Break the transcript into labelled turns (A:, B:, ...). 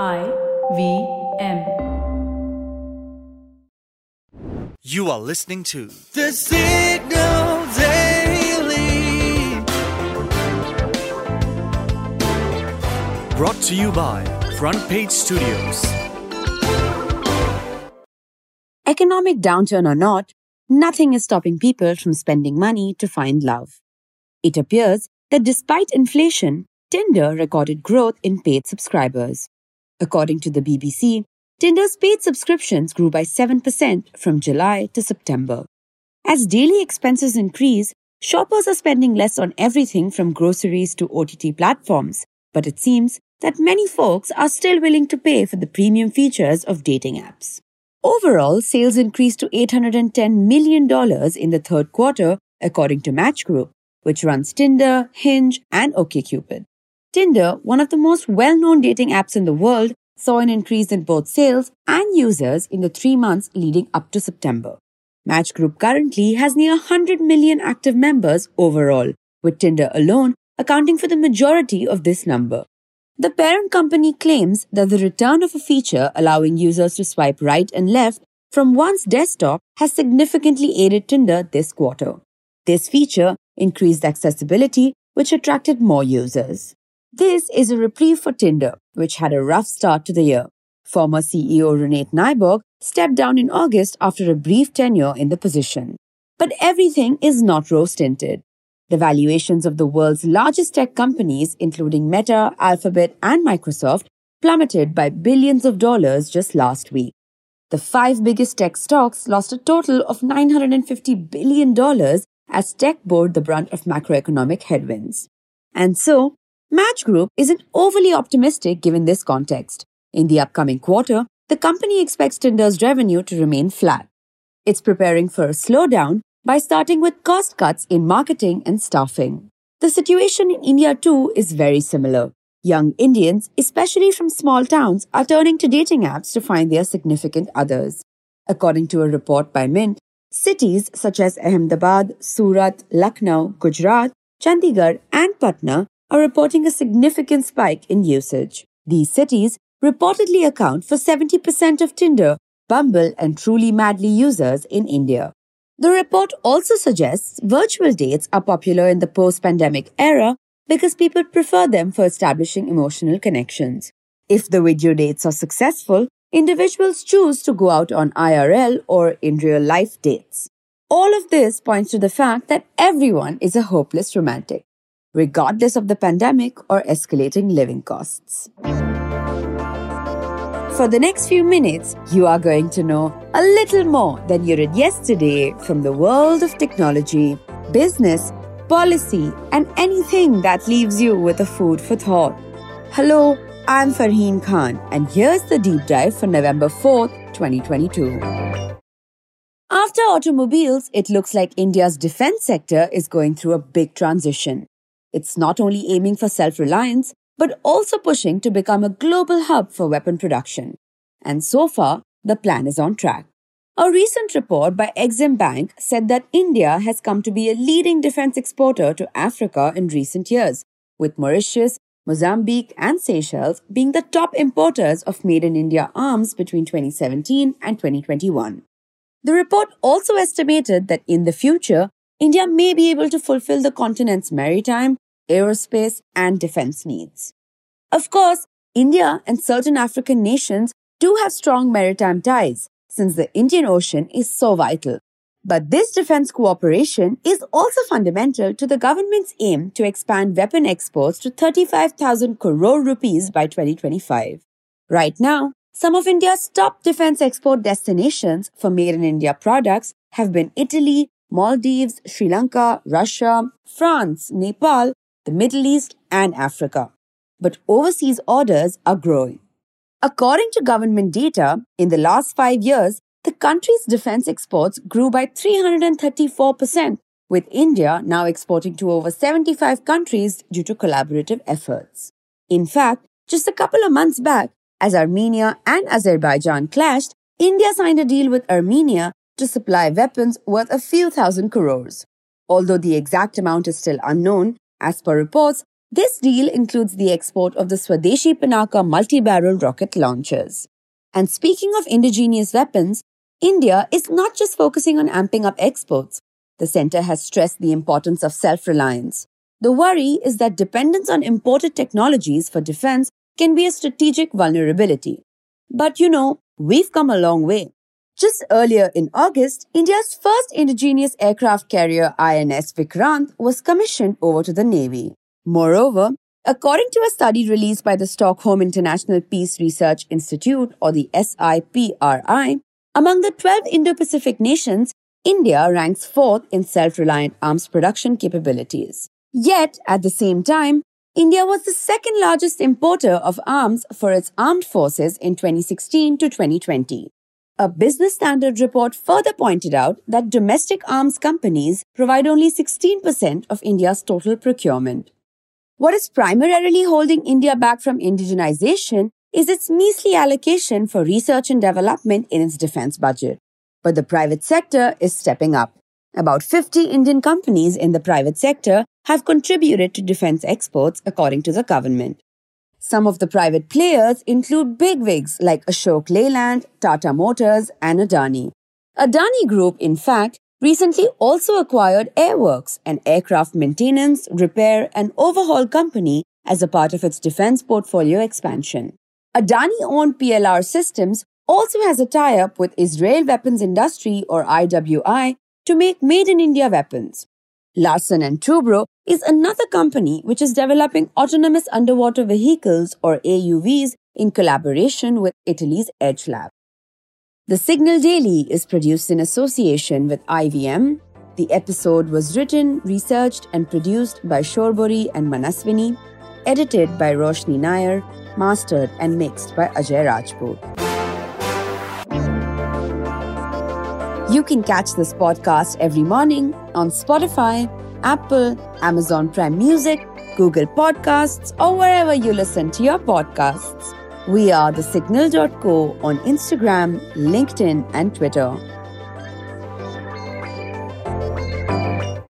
A: I V M.
B: You are listening to The Signal Daily. Brought to you by Front Page Studios.
C: Economic downturn or not, nothing is stopping people from spending money to find love. It appears that despite inflation, Tinder recorded growth in paid subscribers. According to the BBC, Tinder's paid subscriptions grew by 7% from July to September. As daily expenses increase, shoppers are spending less on everything from groceries to OTT platforms, but it seems that many folks are still willing to pay for the premium features of dating apps. Overall, sales increased to $810 million in the third quarter, according to Match Group, which runs Tinder, Hinge, and OkCupid. Tinder, one of the most well-known dating apps in the world, saw an increase in both sales and users in the three months leading up to September. Match Group currently has near 100 million active members overall, with Tinder alone accounting for the majority of this number. The parent company claims that the return of a feature allowing users to swipe right and left from one's desktop has significantly aided Tinder this quarter. This feature increased accessibility, which attracted more users. This is a reprieve for Tinder, which had a rough start to the year. Former CEO Renate Nyberg stepped down in August after a brief tenure in the position. But everything is not rose tinted. The valuations of the world's largest tech companies, including Meta, Alphabet, and Microsoft, plummeted by billions of dollars just last week. The five biggest tech stocks lost a total of $950 billion as tech bore the brunt of macroeconomic headwinds. And so, Match Group isn't overly optimistic given this context. In the upcoming quarter, the company expects Tinder's revenue to remain flat. It's preparing for a slowdown by starting with cost cuts in marketing and staffing. The situation in India too is very similar. Young Indians, especially from small towns, are turning to dating apps to find their significant others. According to a report by Mint, cities such as Ahmedabad, Surat, Lucknow, Gujarat, Chandigarh, and Patna are reporting a significant spike in usage. These cities reportedly account for 70% of Tinder, Bumble, and Truly Madly users in India. The report also suggests virtual dates are popular in the post pandemic era because people prefer them for establishing emotional connections. If the video dates are successful, individuals choose to go out on IRL or in real life dates. All of this points to the fact that everyone is a hopeless romantic, regardless of the pandemic or escalating living costs. For the next few minutes, you are going to know a little more than you did yesterday from the world of technology, business, policy, and anything that leaves you with a food for thought. Hello, I'm Farheen Khan, and here's the deep dive for November 4th, 2022. After automobiles, it looks like India's defense sector is going through a big transition. It's not only aiming for self reliance, but also pushing to become a global hub for weapon production. And so far, the plan is on track. A recent report by Exim Bank said that India has come to be a leading defense exporter to Africa in recent years, with Mauritius, Mozambique, and Seychelles being the top importers of made in India arms between 2017 and 2021. The report also estimated that in the future, India may be able to fulfill the continent's maritime, aerospace, and defense needs. Of course, India and certain African nations do have strong maritime ties, since the Indian Ocean is so vital. But this defense cooperation is also fundamental to the government's aim to expand weapon exports to 35,000 crore rupees by 2025. Right now, some of India's top defense export destinations for made in India products have been Italy, Maldives, Sri Lanka, Russia, France, Nepal, the Middle East, and Africa. But overseas orders are growing. According to government data, in the last five years, the country's defense exports grew by 334%, with India now exporting to over 75 countries due to collaborative efforts. In fact, just a couple of months back, as Armenia and Azerbaijan clashed, India signed a deal with Armenia to supply weapons worth a few thousand crores. Although the exact amount is still unknown, as per reports, This deal includes the export of the Swadeshi Pinaka multi-barrel rocket launchers. And speaking of indigenous weapons, India is not just focusing on amping up exports. The center has stressed the importance of self-reliance. The worry is that dependence on imported technologies for defense can be a strategic vulnerability. But you know, we've come a long way. Just earlier in August, India's first indigenous aircraft carrier INS Vikrant was commissioned over to the Navy. Moreover, according to a study released by the Stockholm International Peace Research Institute or the SIPRI, among the 12 Indo-Pacific nations, India ranks fourth in self-reliant arms production capabilities. Yet, at the same time, India was the second largest importer of arms for its armed forces in 2016 to 2020. A Business Standard report further pointed out that domestic arms companies provide only 16% of India's total procurement. What is primarily holding India back from indigenization is its measly allocation for research and development in its defense budget. But the private sector is stepping up. About 50 Indian companies in the private sector have contributed to defense exports, according to the government. Some of the private players include bigwigs like Ashok Leyland, Tata Motors, and Adani. Adani Group, in fact, recently also acquired Airworks, an aircraft maintenance, repair, and overhaul company as a part of its defense portfolio expansion. Adani owned PLR Systems also has a tie up with Israel Weapons Industry or IWI to make made in India weapons. Larsen and Toubro is another company which is developing autonomous underwater vehicles or AUVs in collaboration with Italy's Edge Lab. The Signal Daily is produced in association with IVM. The episode was written, researched, and produced by Shorbori and Manaswini, edited by Roshni Nair, mastered and mixed by Ajay Rajput. You can catch this podcast every morning on Spotify, Apple, Amazon Prime Music, Google Podcasts, or wherever you listen to your podcasts. We are the signal.co on Instagram, LinkedIn, and Twitter.